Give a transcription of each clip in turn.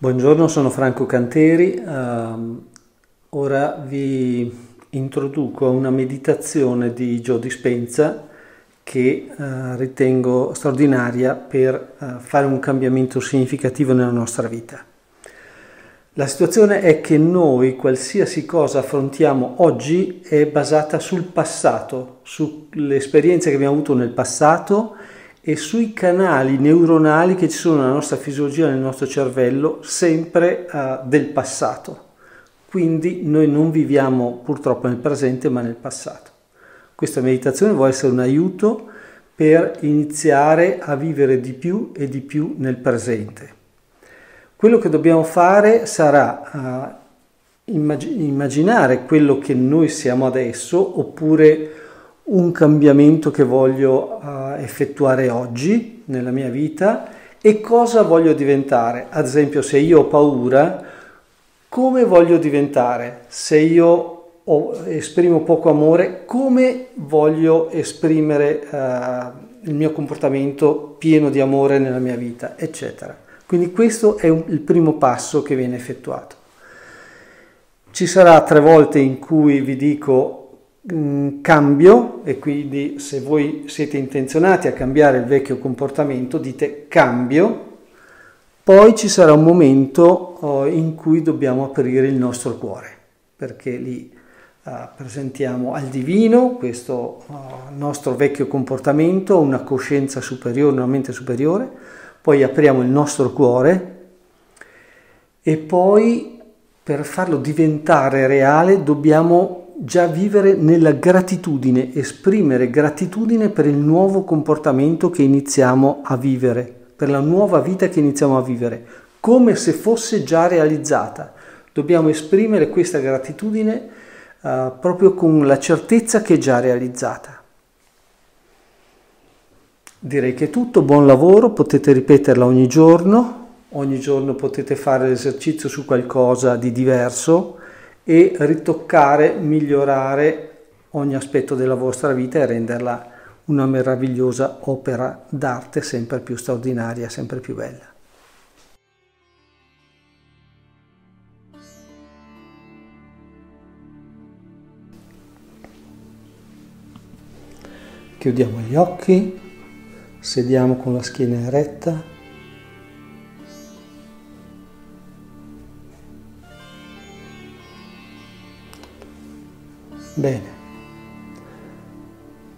Buongiorno, sono Franco Canteri. Uh, ora vi introduco a una meditazione di Joe Dispenza che uh, ritengo straordinaria per uh, fare un cambiamento significativo nella nostra vita. La situazione è che noi, qualsiasi cosa affrontiamo oggi, è basata sul passato, sulle esperienze che abbiamo avuto nel passato e sui canali neuronali che ci sono nella nostra fisiologia, nel nostro cervello, sempre uh, del passato. Quindi noi non viviamo purtroppo nel presente ma nel passato. Questa meditazione vuole essere un aiuto per iniziare a vivere di più e di più nel presente. Quello che dobbiamo fare sarà uh, immag- immaginare quello che noi siamo adesso oppure un cambiamento che voglio uh, effettuare oggi nella mia vita e cosa voglio diventare. Ad esempio, se io ho paura, come voglio diventare? Se io esprimo poco amore, come voglio esprimere uh, il mio comportamento pieno di amore nella mia vita, eccetera. Quindi questo è un, il primo passo che viene effettuato. Ci sarà tre volte in cui vi dico cambio e quindi se voi siete intenzionati a cambiare il vecchio comportamento dite cambio, poi ci sarà un momento oh, in cui dobbiamo aprire il nostro cuore perché lì uh, presentiamo al divino questo uh, nostro vecchio comportamento, una coscienza superiore, una mente superiore, poi apriamo il nostro cuore e poi per farlo diventare reale dobbiamo già vivere nella gratitudine, esprimere gratitudine per il nuovo comportamento che iniziamo a vivere, per la nuova vita che iniziamo a vivere, come se fosse già realizzata. Dobbiamo esprimere questa gratitudine uh, proprio con la certezza che è già realizzata. Direi che è tutto, buon lavoro, potete ripeterla ogni giorno, ogni giorno potete fare l'esercizio su qualcosa di diverso e ritoccare, migliorare ogni aspetto della vostra vita e renderla una meravigliosa opera d'arte sempre più straordinaria, sempre più bella. Chiudiamo gli occhi, sediamo con la schiena eretta Bene,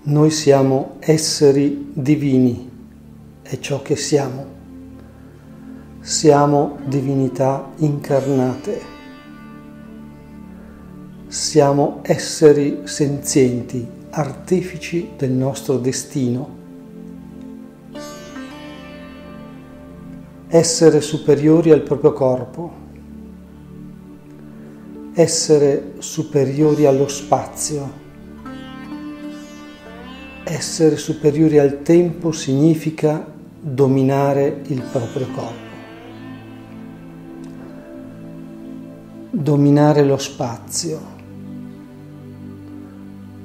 noi siamo esseri divini, è ciò che siamo. Siamo divinità incarnate. Siamo esseri senzienti, artefici del nostro destino. Essere superiori al proprio corpo essere superiori allo spazio. Essere superiori al tempo significa dominare il proprio corpo. Dominare lo spazio.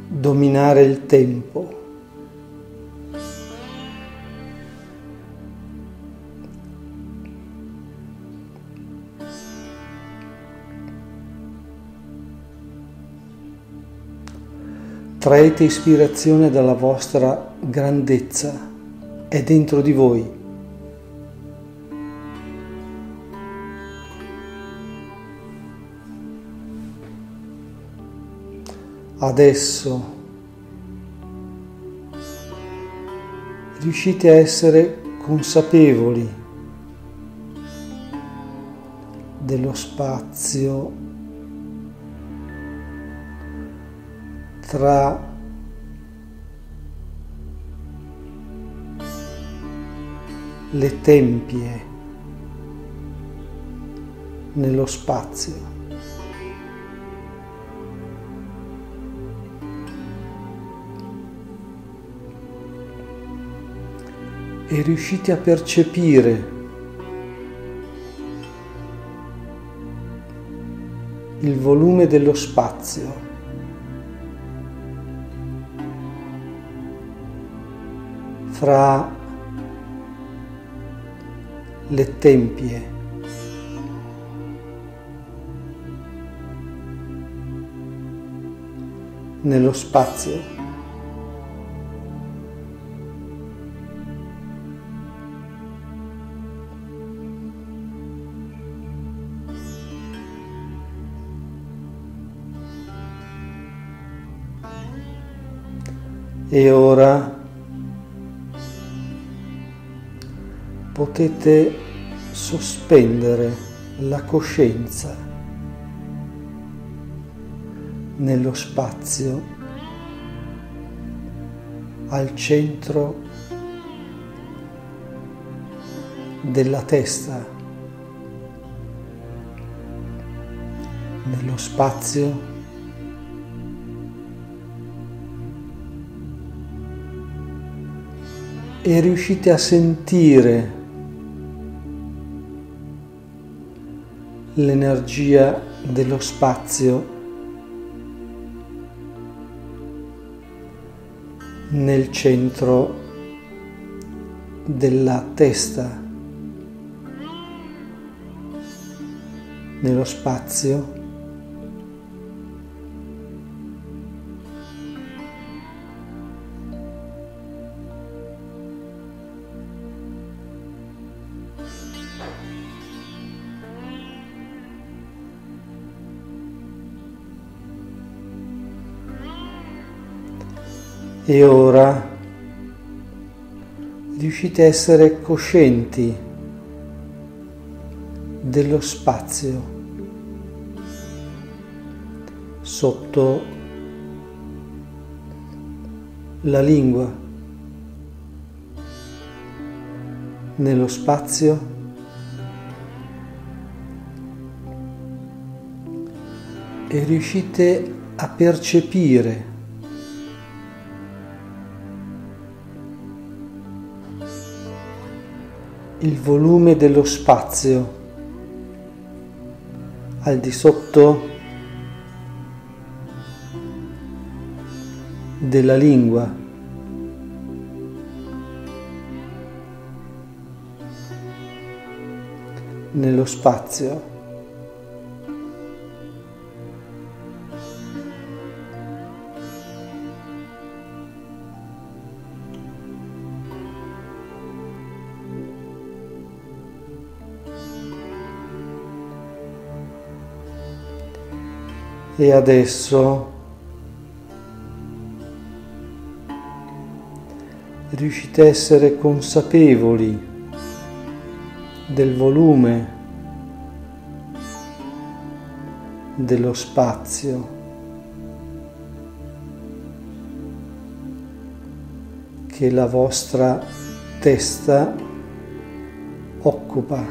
Dominare il tempo Traete ispirazione dalla vostra grandezza, è dentro di voi. Adesso riuscite a essere consapevoli dello spazio tra le tempie nello spazio. E riuscite a percepire il volume dello spazio. fra le tempie. nello spazio. E ora potete sospendere la coscienza nello spazio al centro della testa, nello spazio e riuscite a sentire l'energia dello spazio nel centro della testa, nello spazio. E ora riuscite a essere coscienti dello spazio sotto la lingua, nello spazio e riuscite a percepire il volume dello spazio al di sotto della lingua. nello spazio. E adesso riuscite a essere consapevoli del volume dello spazio che la vostra testa occupa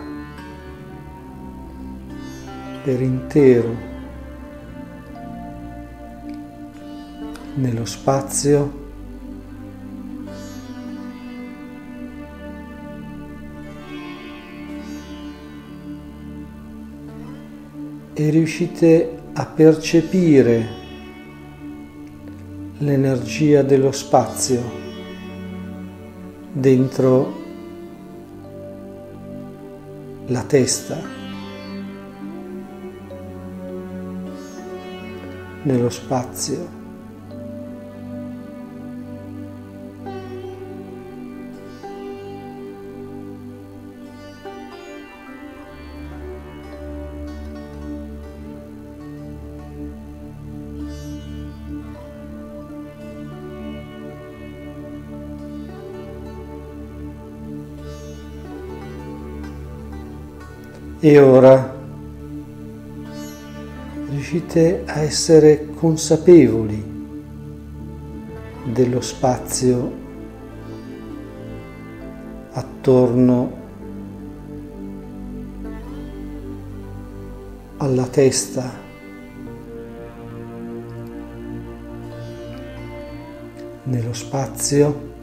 per intero. Nello spazio e riuscite a percepire l'energia dello spazio dentro la testa, nello spazio. E ora riuscite a essere consapevoli dello spazio attorno alla testa. Nello spazio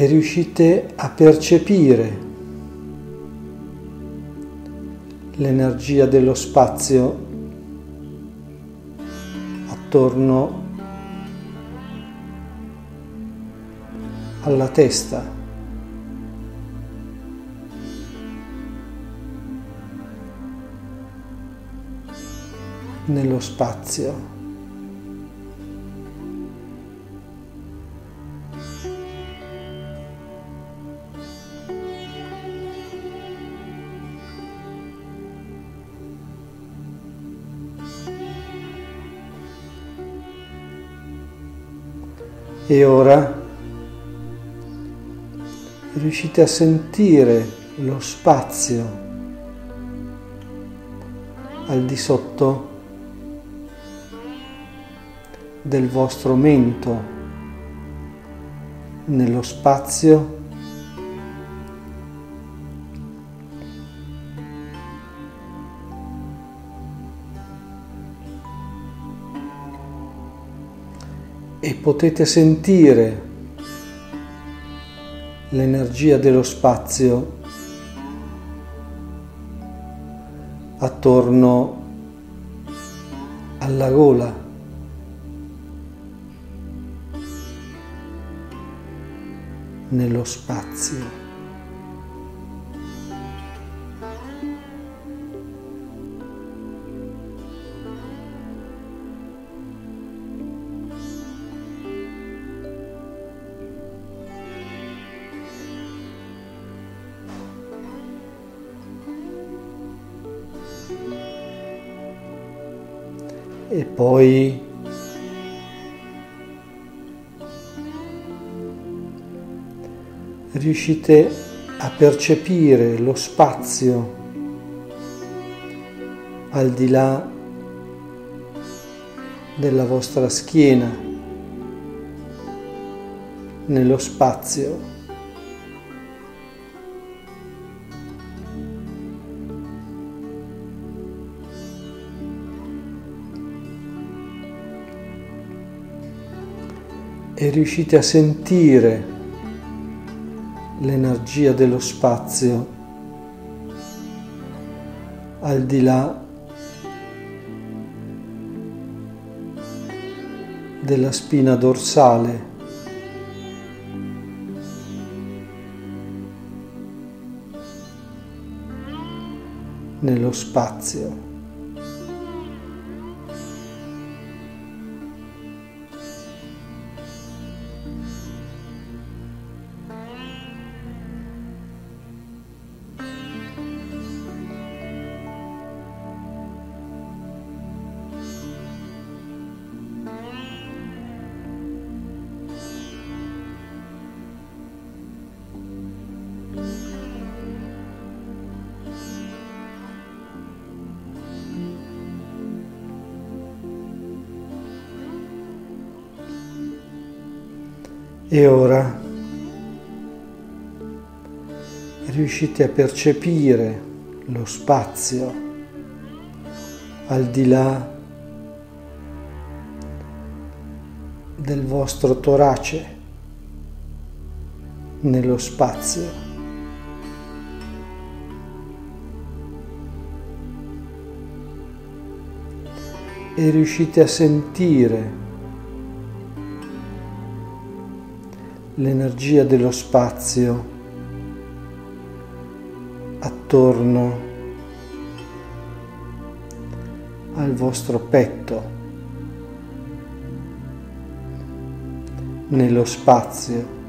e riuscite a percepire l'energia dello spazio attorno alla testa. nello spazio. E ora riuscite a sentire lo spazio al di sotto del vostro mento nello spazio potete sentire l'energia dello spazio attorno alla gola. nello spazio. Poi riuscite a percepire lo spazio al di là della vostra schiena, nello spazio. Riuscite a sentire l'energia dello spazio al di là della spina dorsale. nello spazio. E ora riuscite a percepire lo spazio al di là del vostro torace nello spazio. E riuscite a sentire l'energia dello spazio attorno al vostro petto, nello spazio.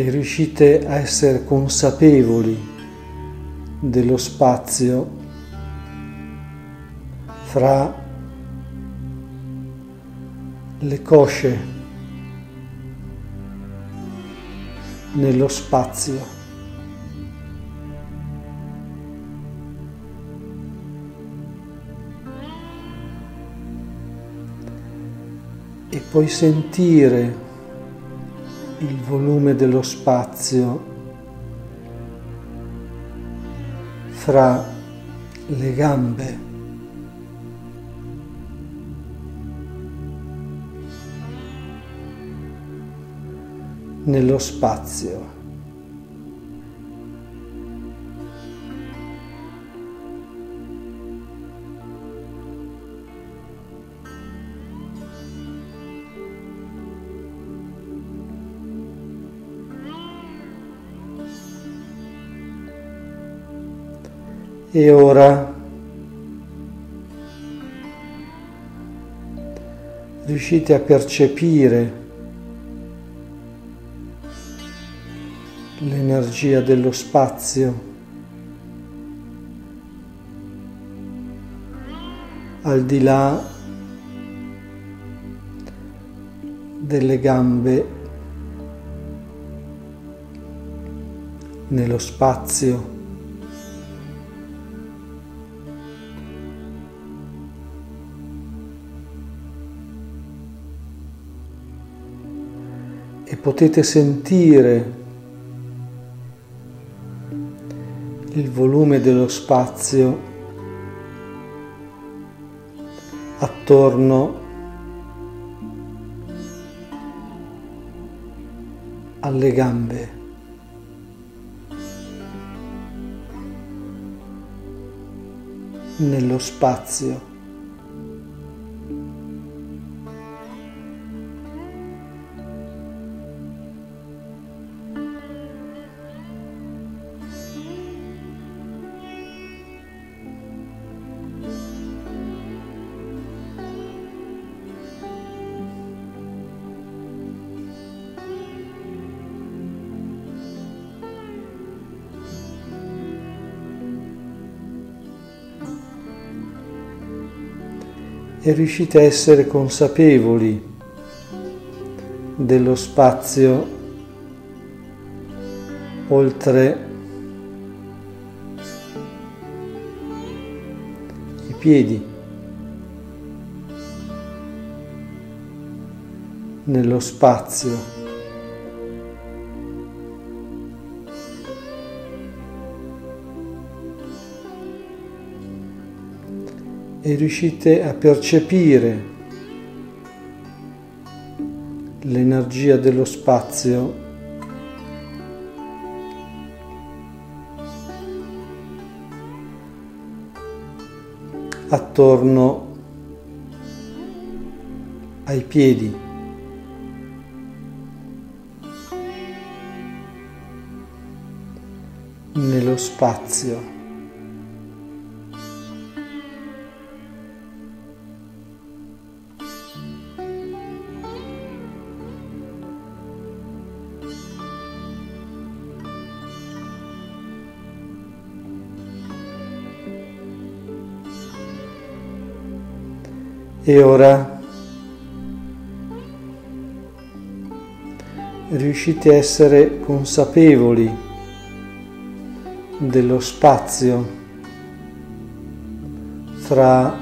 E riuscite a essere consapevoli dello spazio fra le cosce nello spazio. E puoi sentire il volume dello spazio fra le gambe. nello spazio. E ora riuscite a percepire l'energia dello spazio al di là delle gambe nello spazio. Potete sentire il volume dello spazio attorno alle gambe. nello spazio. E riuscite a essere consapevoli dello spazio oltre i piedi, nello spazio. E riuscite a percepire l'energia dello spazio attorno ai piedi. nello spazio. E ora riuscite a essere consapevoli dello spazio fra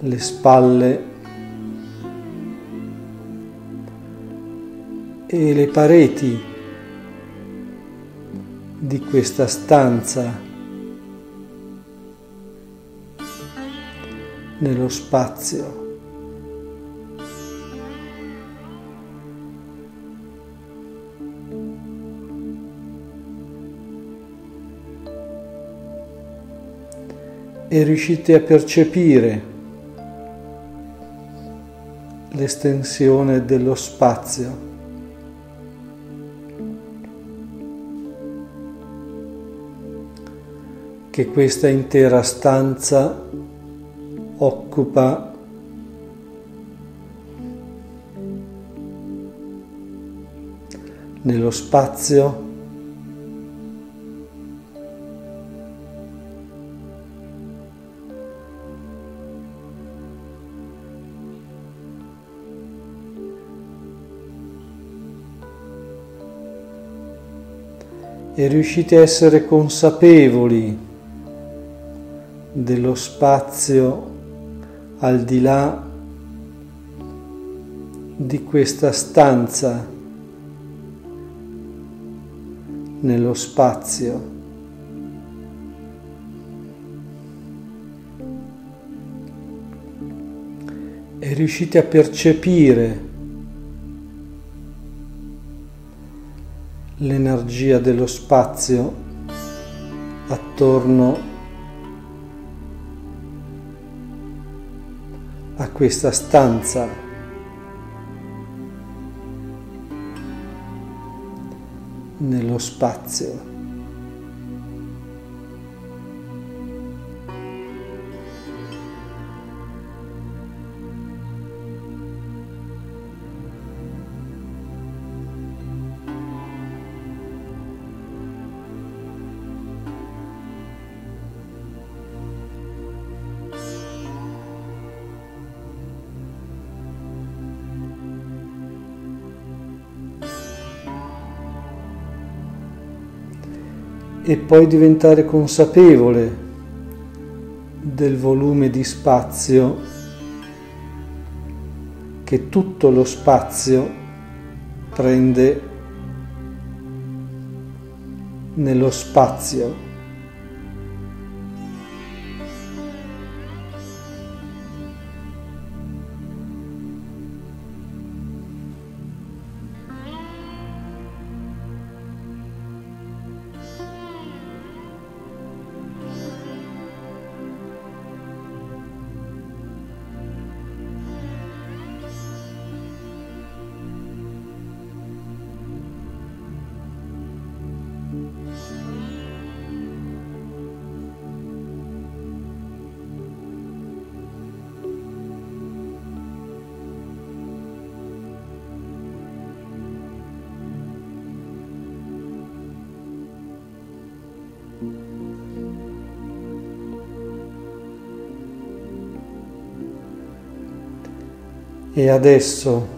le spalle e le pareti di questa stanza nello spazio. E riuscite a percepire l'estensione dello spazio. che questa intera stanza occupa. Nello spazio. E riuscite a essere consapevoli dello spazio al di là di questa stanza nello spazio. E riuscite a percepire l'energia dello spazio attorno a questa stanza. nello spazio. E poi diventare consapevole del volume di spazio che tutto lo spazio prende nello spazio E adesso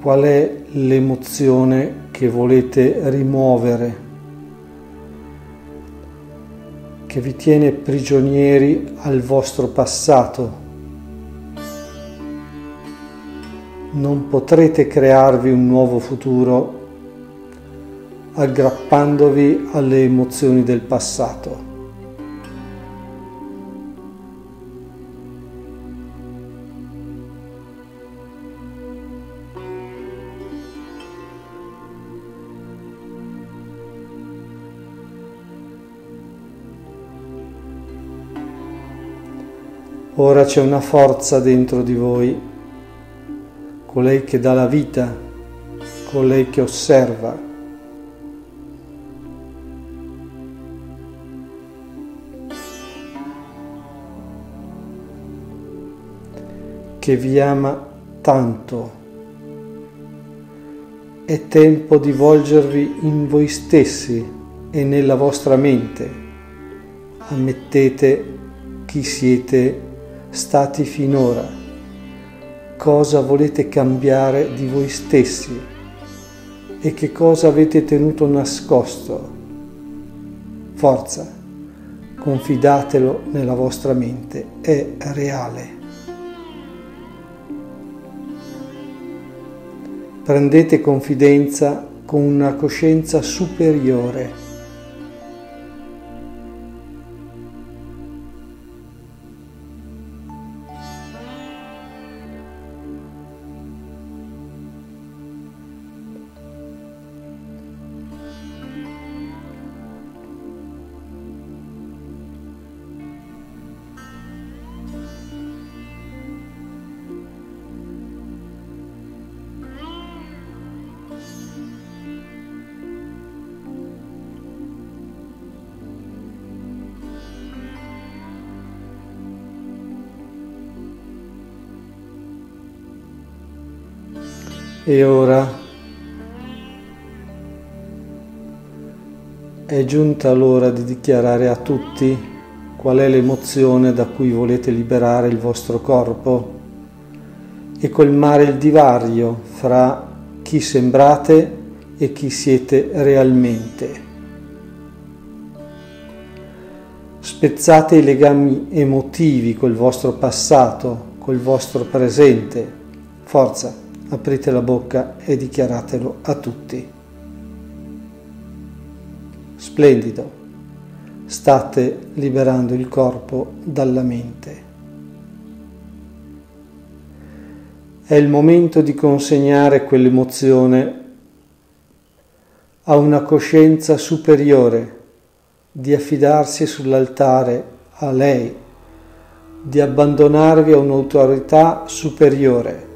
qual è l'emozione che volete rimuovere, che vi tiene prigionieri al vostro passato? Non potrete crearvi un nuovo futuro aggrappandovi alle emozioni del passato. Ora c'è una forza dentro di voi, colei che dà la vita, colei che osserva. che vi ama tanto. È tempo di volgervi in voi stessi e nella vostra mente. Ammettete chi siete stati finora, cosa volete cambiare di voi stessi e che cosa avete tenuto nascosto. Forza, confidatelo nella vostra mente, è reale. Prendete confidenza con una coscienza superiore E ora è giunta l'ora di dichiarare a tutti qual è l'emozione da cui volete liberare il vostro corpo e colmare il divario fra chi sembrate e chi siete realmente. Spezzate i legami emotivi col vostro passato, col vostro presente. Forza! Aprite la bocca e dichiaratelo a tutti. Splendido, state liberando il corpo dalla mente. È il momento di consegnare quell'emozione a una coscienza superiore, di affidarsi sull'altare a lei, di abbandonarvi a un'autorità superiore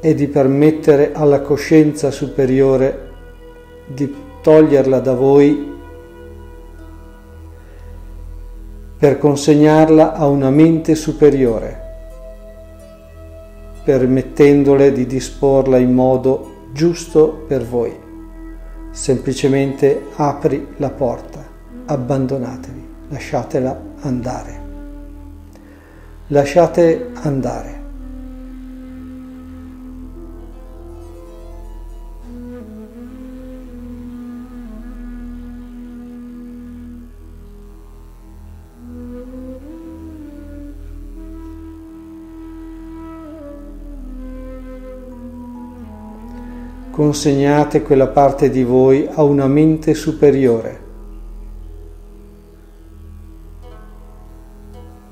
e di permettere alla coscienza superiore di toglierla da voi per consegnarla a una mente superiore, permettendole di disporla in modo giusto per voi. Semplicemente apri la porta, abbandonatevi, lasciatela andare. Lasciate andare. Consegnate quella parte di voi a una mente superiore.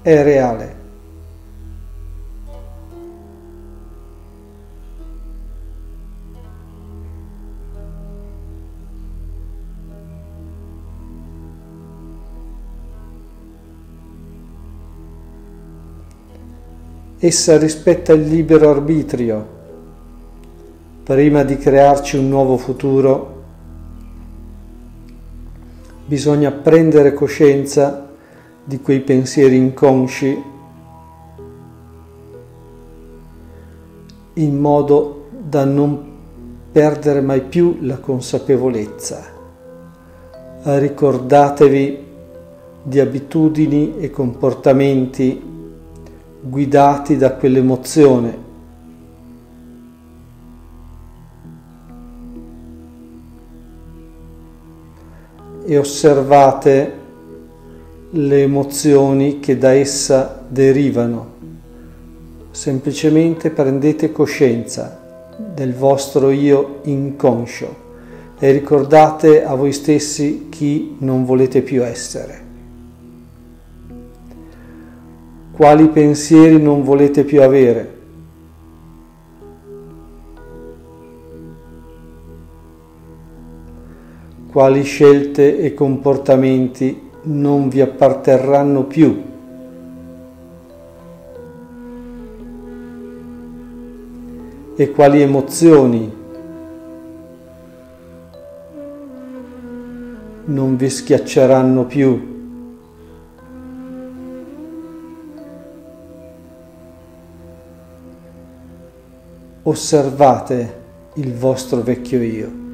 È reale. Essa rispetta il libero arbitrio. Prima di crearci un nuovo futuro, bisogna prendere coscienza di quei pensieri inconsci in modo da non perdere mai più la consapevolezza. Ricordatevi di abitudini e comportamenti guidati da quell'emozione. E osservate le emozioni che da essa derivano. Semplicemente prendete coscienza del vostro io inconscio e ricordate a voi stessi chi non volete più essere. quali pensieri non volete più avere. Quali scelte e comportamenti non vi apparterranno più. E quali emozioni non vi schiacceranno più. osservate il vostro vecchio io.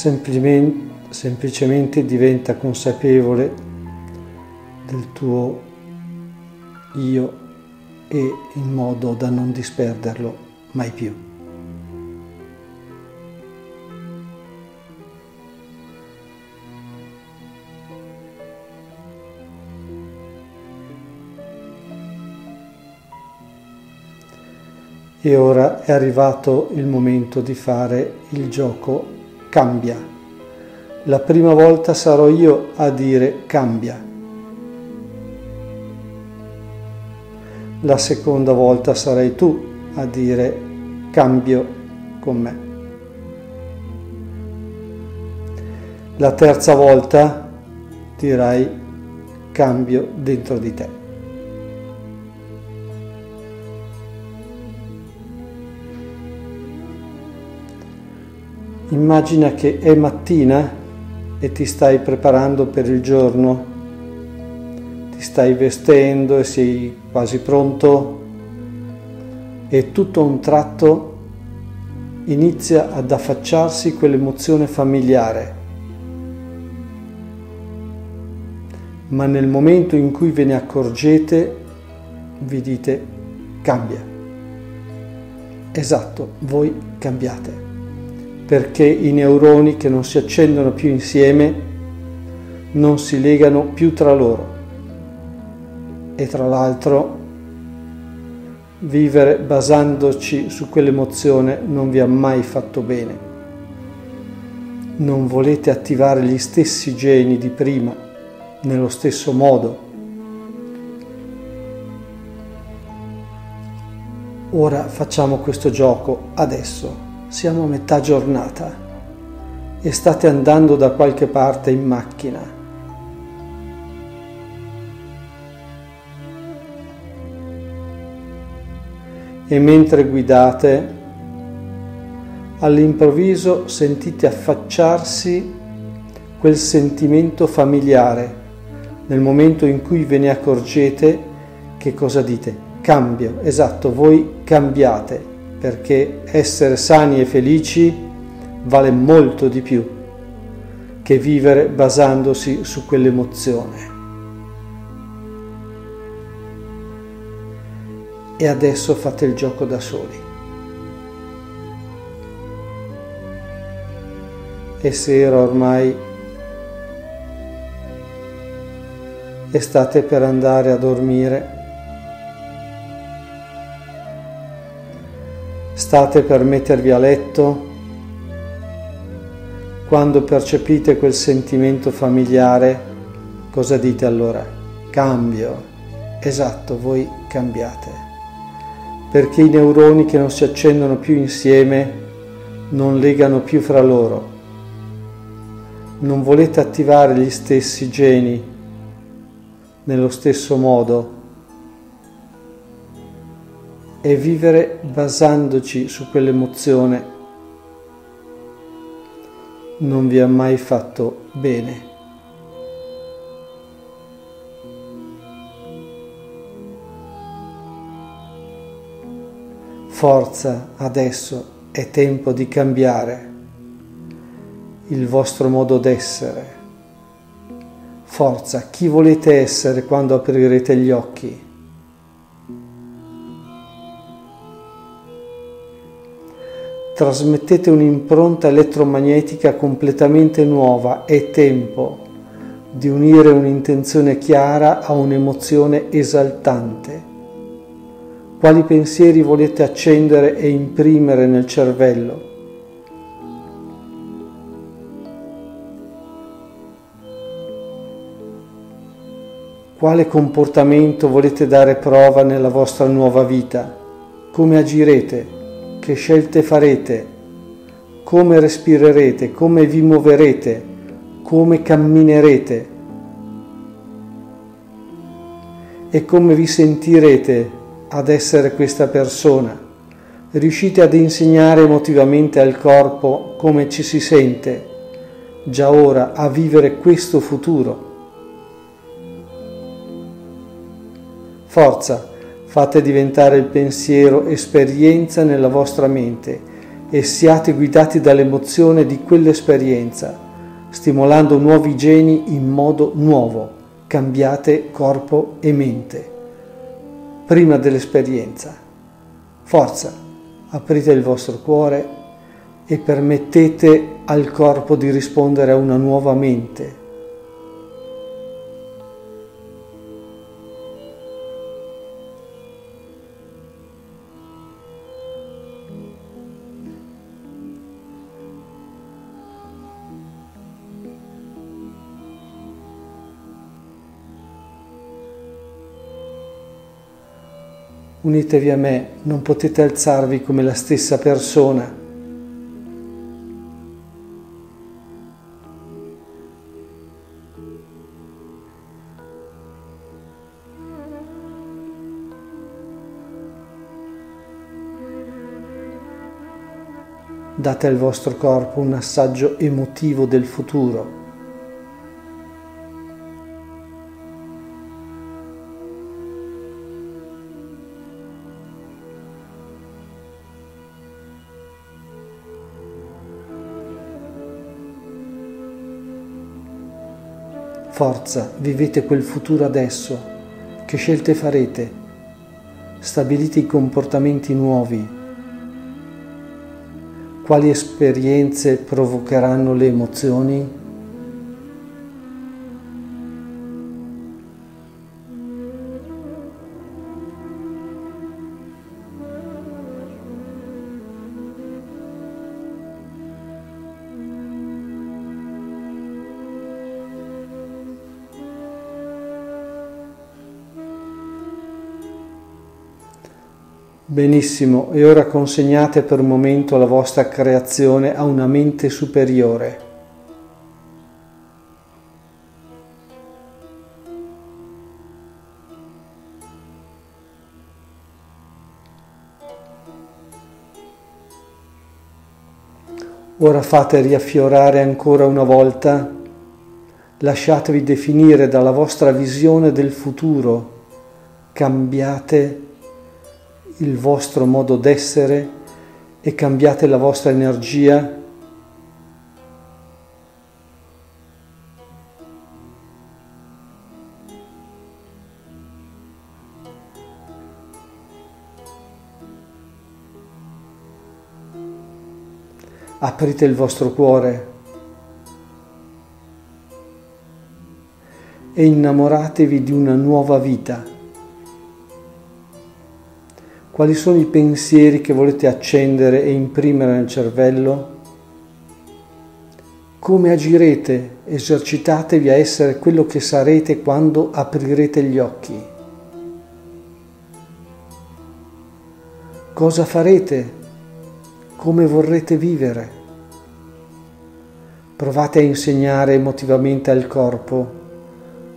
Semplicemente, semplicemente diventa consapevole del tuo io e in modo da non disperderlo mai più. E ora è arrivato il momento di fare il gioco cambia. La prima volta sarò io a dire cambia. La seconda volta sarai tu a dire cambio con me. La terza volta dirai cambio dentro di te. Immagina che è mattina e ti stai preparando per il giorno, ti stai vestendo e sei quasi pronto e tutto a un tratto inizia ad affacciarsi quell'emozione familiare. Ma nel momento in cui ve ne accorgete vi dite cambia. Esatto, voi cambiate perché i neuroni che non si accendono più insieme non si legano più tra loro. E tra l'altro vivere basandoci su quell'emozione non vi ha mai fatto bene. Non volete attivare gli stessi geni di prima, nello stesso modo. Ora facciamo questo gioco adesso. Siamo a metà giornata e state andando da qualche parte in macchina. E mentre guidate, all'improvviso sentite affacciarsi quel sentimento familiare nel momento in cui ve ne accorgete che cosa dite? Cambio, esatto, voi cambiate perché essere sani e felici vale molto di più che vivere basandosi su quell'emozione. E adesso fate il gioco da soli. E sera ormai e state per andare a dormire State per mettervi a letto quando percepite quel sentimento familiare, cosa dite allora? Cambio. Esatto, voi cambiate. Perché i neuroni che non si accendono più insieme non legano più fra loro. Non volete attivare gli stessi geni nello stesso modo e vivere basandoci su quell'emozione non vi ha mai fatto bene. Forza, adesso è tempo di cambiare il vostro modo d'essere. Forza, chi volete essere quando aprirete gli occhi? Trasmettete un'impronta elettromagnetica completamente nuova, è tempo di unire un'intenzione chiara a un'emozione esaltante. Quali pensieri volete accendere e imprimere nel cervello? Quale comportamento volete dare prova nella vostra nuova vita? Come agirete? Che scelte farete, come respirerete, come vi muoverete, come camminerete e come vi sentirete ad essere questa persona. Riuscite ad insegnare emotivamente al corpo come ci si sente già ora a vivere questo futuro. Forza! Fate diventare il pensiero esperienza nella vostra mente e siate guidati dall'emozione di quell'esperienza, stimolando nuovi geni in modo nuovo. Cambiate corpo e mente. Prima dell'esperienza. Forza, aprite il vostro cuore e permettete al corpo di rispondere a una nuova mente Unitevi a me, non potete alzarvi come la stessa persona. Date al vostro corpo un assaggio emotivo del futuro. Forza, vivete quel futuro adesso. Che scelte farete? Stabilite i comportamenti nuovi. Quali esperienze provocheranno le emozioni? Benissimo, e ora consegnate per un momento la vostra creazione a una mente superiore. Ora fate riaffiorare ancora una volta, lasciatevi definire dalla vostra visione del futuro, cambiate il vostro modo d'essere e cambiate la vostra energia aprite il vostro cuore e innamoratevi di una nuova vita. Quali sono i pensieri che volete accendere e imprimere nel cervello? Come agirete? Esercitatevi a essere quello che sarete quando aprirete gli occhi. Cosa farete come vorrete vivere. Provate a insegnare emotivamente al corpo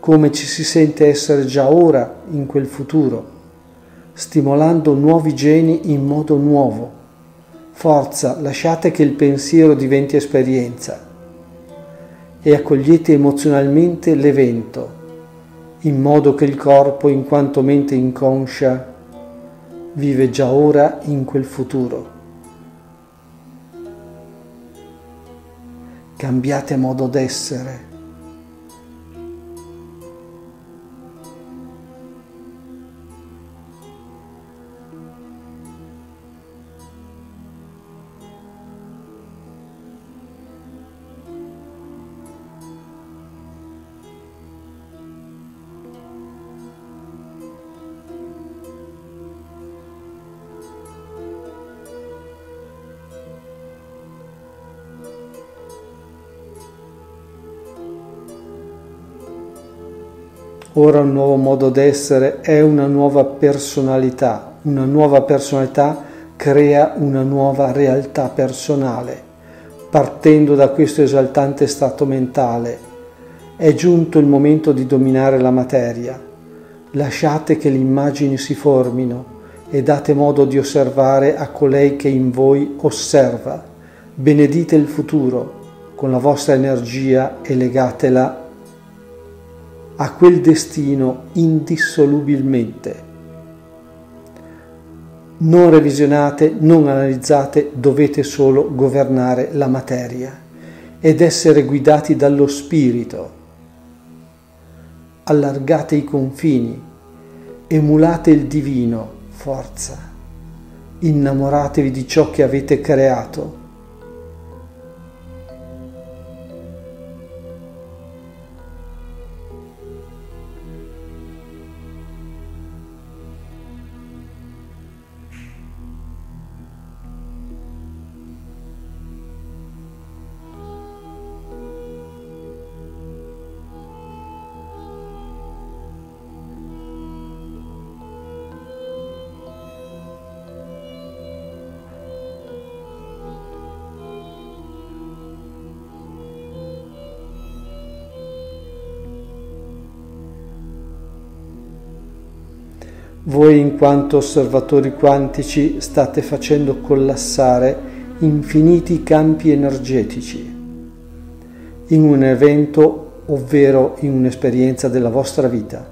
come ci si sente essere già ora in quel futuro, stimolando nuovi geni in modo nuovo. Forza, lasciate che il pensiero diventi esperienza e accogliete emozionalmente l'evento, in modo che il corpo, in quanto mente inconscia, vive già ora in quel futuro. cambiate modo d'essere. Ora un nuovo modo d'essere è una nuova personalità. Una nuova personalità crea una nuova realtà personale. Partendo da questo esaltante stato mentale, è giunto il momento di dominare la materia. Lasciate che le immagini si formino e date modo di osservare a colei che in voi osserva. Benedite il futuro con la vostra energia e legatela a quel destino indissolubilmente. Non revisionate, non analizzate, dovete solo governare la materia ed essere guidati dallo spirito. Allargate i confini, emulate il divino, forza, innamoratevi di ciò che avete creato Voi in quanto osservatori quantici state facendo collassare infiniti campi energetici in un evento ovvero in un'esperienza della vostra vita,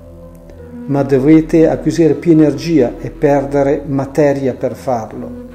ma dovete acquisire più energia e perdere materia per farlo.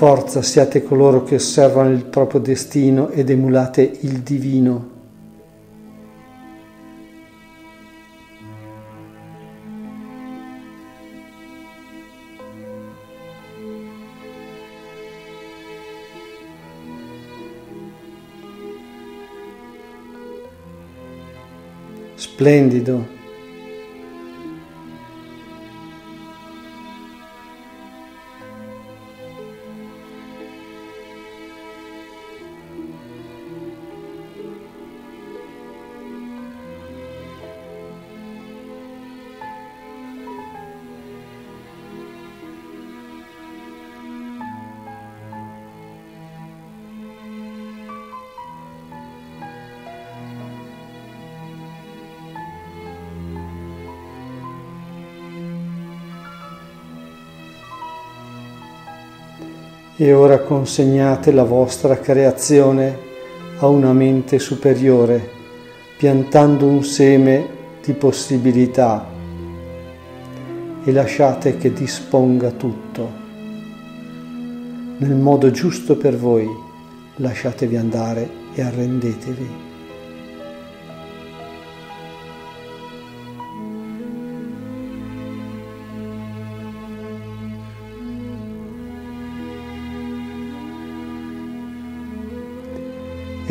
Forza siate coloro che osservano il proprio destino ed emulate il divino. Splendido. E ora consegnate la vostra creazione a una mente superiore, piantando un seme di possibilità e lasciate che disponga tutto. Nel modo giusto per voi, lasciatevi andare e arrendetevi.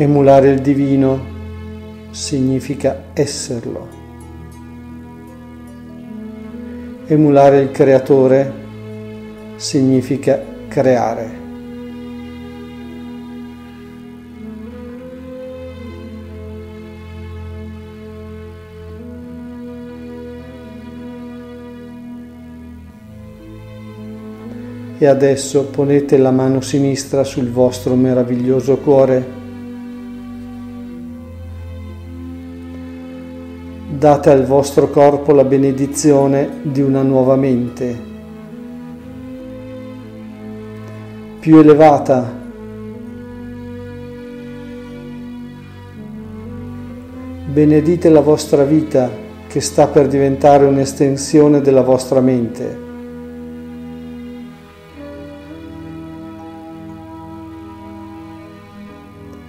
Emulare il divino significa esserlo. Emulare il creatore significa creare. E adesso ponete la mano sinistra sul vostro meraviglioso cuore date al vostro corpo la benedizione di una nuova mente, più elevata, benedite la vostra vita che sta per diventare un'estensione della vostra mente.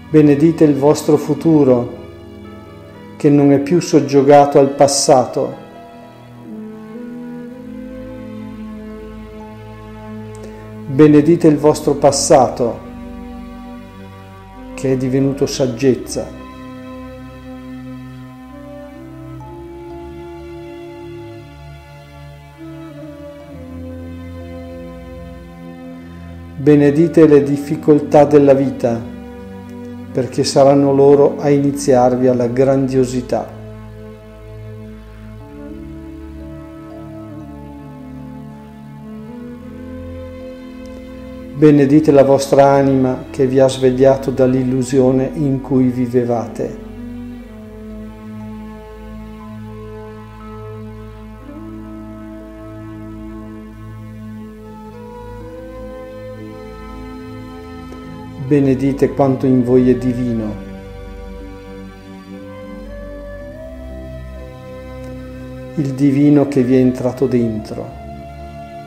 Benedite il vostro futuro che non è più soggiogato al passato. Benedite il vostro passato che è divenuto saggezza. Benedite le difficoltà della vita perché saranno loro a iniziarvi alla grandiosità. Benedite la vostra anima che vi ha svegliato dall'illusione in cui vivevate. Benedite quanto in voi è divino. Il divino che vi è entrato dentro,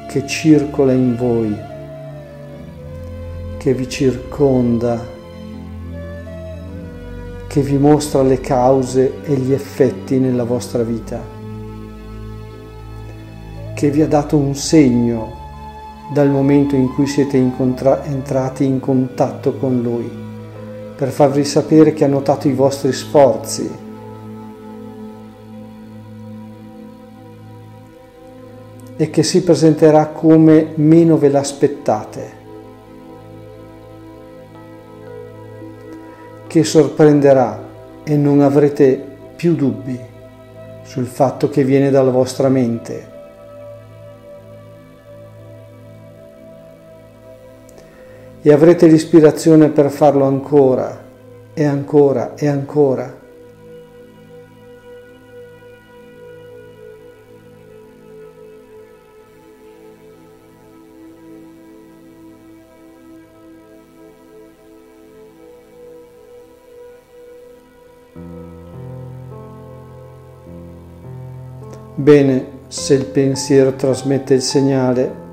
che circola in voi, che vi circonda, che vi mostra le cause e gli effetti nella vostra vita, che vi ha dato un segno dal momento in cui siete incontra- entrati in contatto con Lui, per farvi sapere che ha notato i vostri sforzi. e che si presenterà come meno ve l'aspettate, che sorprenderà e non avrete più dubbi sul fatto che viene dalla vostra mente e avrete l'ispirazione per farlo ancora e ancora e ancora. Bene, se il pensiero trasmette il segnale,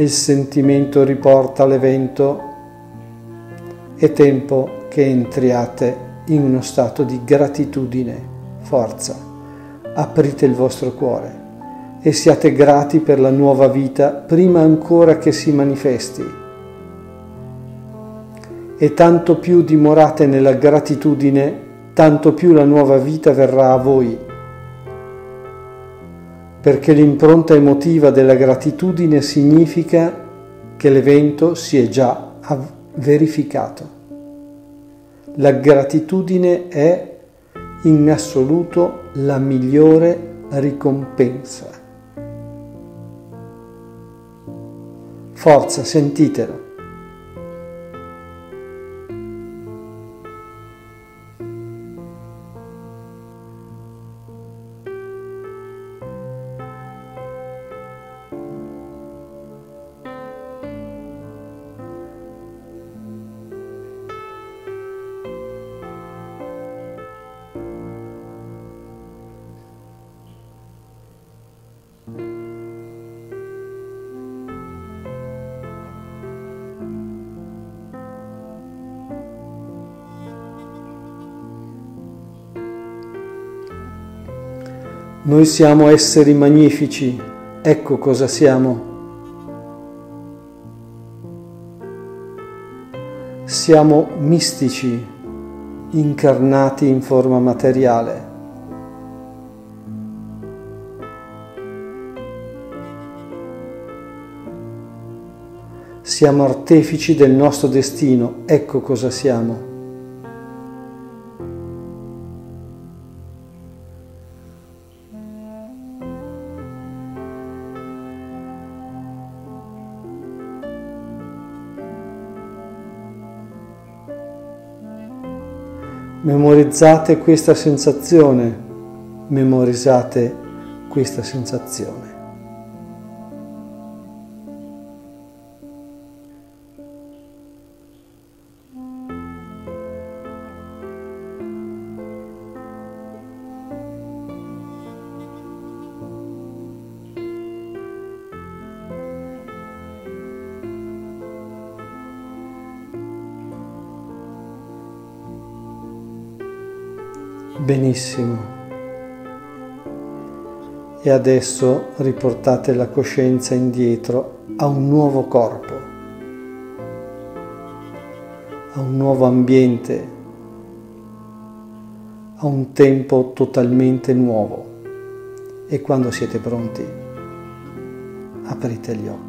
il sentimento riporta l'evento, è tempo che entriate in uno stato di gratitudine, forza. Aprite il vostro cuore e siate grati per la nuova vita prima ancora che si manifesti. E tanto più dimorate nella gratitudine, tanto più la nuova vita verrà a voi, perché l'impronta emotiva della gratitudine significa che l'evento si è già verificato. La gratitudine è in assoluto la migliore ricompensa. Forza, sentitelo. Noi siamo esseri magnifici, ecco cosa siamo. Siamo mistici, incarnati in forma materiale. Siamo artefici del nostro destino, ecco cosa siamo. Memorizzate questa sensazione, memorizzate questa sensazione. Benissimo. E adesso riportate la coscienza indietro a un nuovo corpo, a un nuovo ambiente, a un tempo totalmente nuovo. E quando siete pronti, aprite gli occhi.